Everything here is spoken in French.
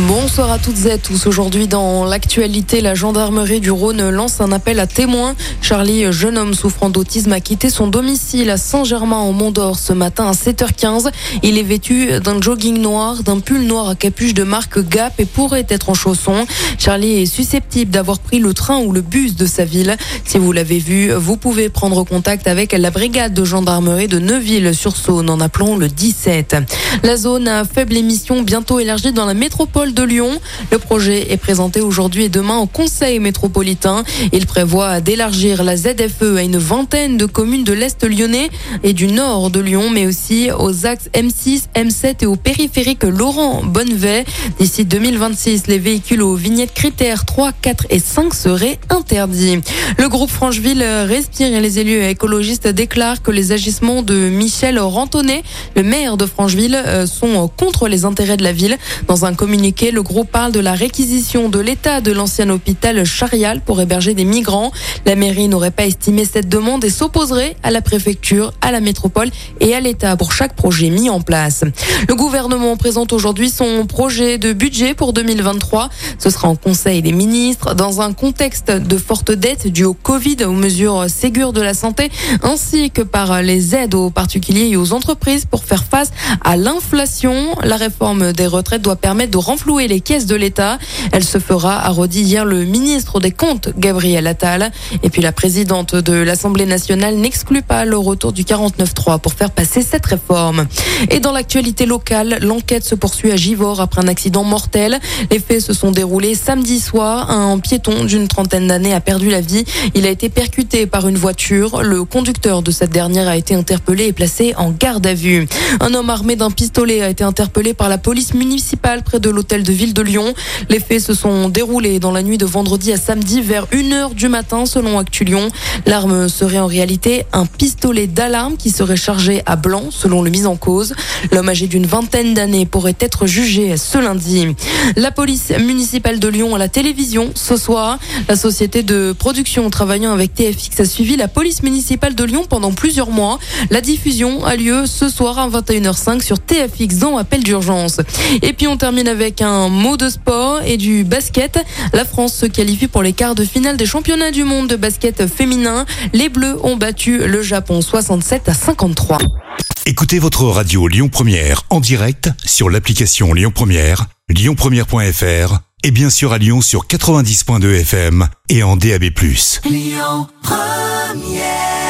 Bonsoir à toutes et à tous. Aujourd'hui, dans l'actualité, la gendarmerie du Rhône lance un appel à témoins. Charlie, jeune homme souffrant d'autisme, a quitté son domicile à Saint-Germain au Mont d'Or ce matin à 7h15. Il est vêtu d'un jogging noir, d'un pull noir à capuche de marque Gap et pourrait être en chaussons. Charlie est susceptible d'avoir pris le train ou le bus de sa ville. Si vous l'avez vu, vous pouvez prendre contact avec la brigade de gendarmerie de Neuville-sur-Saône en appelant le 17. La zone à faible émission bientôt élargie dans la métropole de Lyon. Le projet est présenté aujourd'hui et demain au Conseil métropolitain. Il prévoit d'élargir la ZFE à une vingtaine de communes de l'Est lyonnais et du nord de Lyon, mais aussi aux axes M6, M7 et au périphérique Laurent Bonnevet. D'ici 2026, les véhicules aux vignettes critères 3, 4 et 5 seraient interdits. Le groupe Francheville respire et les élus écologistes déclarent que les agissements de Michel Rantonnet, le maire de Francheville, euh, sont contre les intérêts de la ville. Dans un communiqué le groupe parle de la réquisition de l'état de l'ancien hôpital Charial pour héberger des migrants. La mairie n'aurait pas estimé cette demande et s'opposerait à la préfecture, à la métropole et à l'État pour chaque projet mis en place. Le gouvernement présente aujourd'hui son projet de budget pour 2023. Ce sera en conseil des ministres dans un contexte de forte dette due au Covid, aux mesures Ségur de la santé, ainsi que par les aides aux particuliers et aux entreprises pour faire face à l'inflation. La réforme des retraites doit permettre de renflouer louer les caisses de l'État. Elle se fera, a redit hier le ministre des Comptes, Gabriel Attal. Et puis la présidente de l'Assemblée nationale n'exclut pas le retour du 49-3 pour faire passer cette réforme. Et dans l'actualité locale, l'enquête se poursuit à Givors après un accident mortel. Les faits se sont déroulés samedi soir. Un piéton d'une trentaine d'années a perdu la vie. Il a été percuté par une voiture. Le conducteur de cette dernière a été interpellé et placé en garde à vue. Un homme armé d'un pistolet a été interpellé par la police municipale près de l'hôtel de ville de Lyon. Les faits se sont déroulés dans la nuit de vendredi à samedi vers 1h du matin selon Actu Lyon. L'arme serait en réalité un pistolet d'alarme qui serait chargé à blanc selon le mis en cause. L'homme âgé d'une vingtaine d'années pourrait être jugé ce lundi. La police municipale de Lyon à la télévision ce soir. La société de production travaillant avec TFX a suivi la police municipale de Lyon pendant plusieurs mois. La diffusion a lieu ce soir à 21h05 sur TFX dans appel d'urgence. Et puis on termine avec un un mot de sport et du basket. La France se qualifie pour les quarts de finale des championnats du monde de basket féminin. Les Bleus ont battu le Japon 67 à 53. Écoutez votre radio Lyon Première en direct sur l'application Lyon Première, lyonpremière.fr et bien sûr à Lyon sur 90.2 FM et en DAB+. Lyon Première